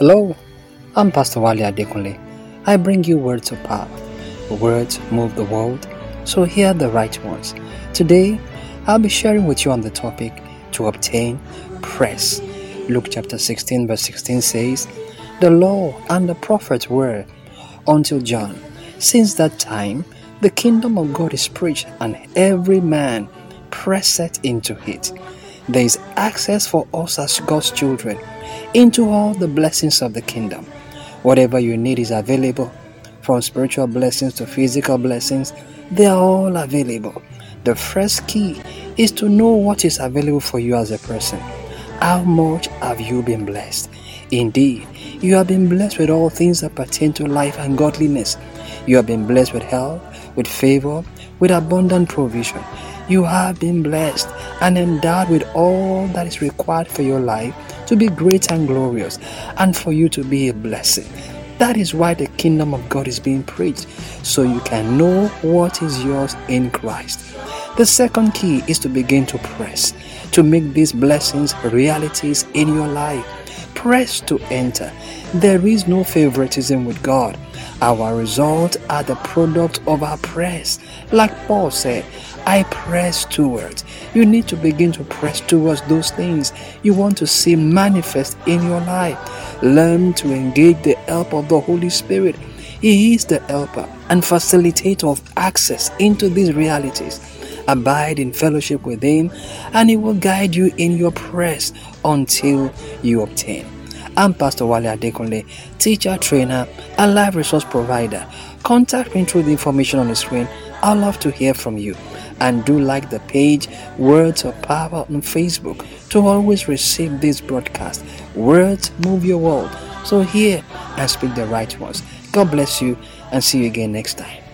Hello, I'm Pastor Wale Adekunle. I bring you words of power. Words move the world, so hear the right ones. Today, I'll be sharing with you on the topic to obtain press. Luke chapter 16, verse 16 says, The law and the prophets were until John. Since that time, the kingdom of God is preached, and every man presseth into it. There is access for us as God's children into all the blessings of the kingdom. Whatever you need is available, from spiritual blessings to physical blessings, they are all available. The first key is to know what is available for you as a person. How much have you been blessed? Indeed, you have been blessed with all things that pertain to life and godliness. You have been blessed with health, with favor, with abundant provision. You have been blessed and endowed with all that is required for your life to be great and glorious and for you to be a blessing. That is why the kingdom of God is being preached, so you can know what is yours in Christ. The second key is to begin to press, to make these blessings realities in your life. Press to enter. There is no favoritism with God. Our results are the product of our press. Like Paul said, I press towards. You need to begin to press towards those things you want to see manifest in your life. Learn to engage the help of the Holy Spirit. He is the helper and facilitator of access into these realities. Abide in fellowship with Him, and He will guide you in your press until you obtain. I'm Pastor Wale Adekunle, teacher, trainer, and life resource provider. Contact me through the information on the screen. I'd love to hear from you and do like the page Words of Power on Facebook to always receive this broadcast. Words move your world. So hear and speak the right ones. God bless you and see you again next time.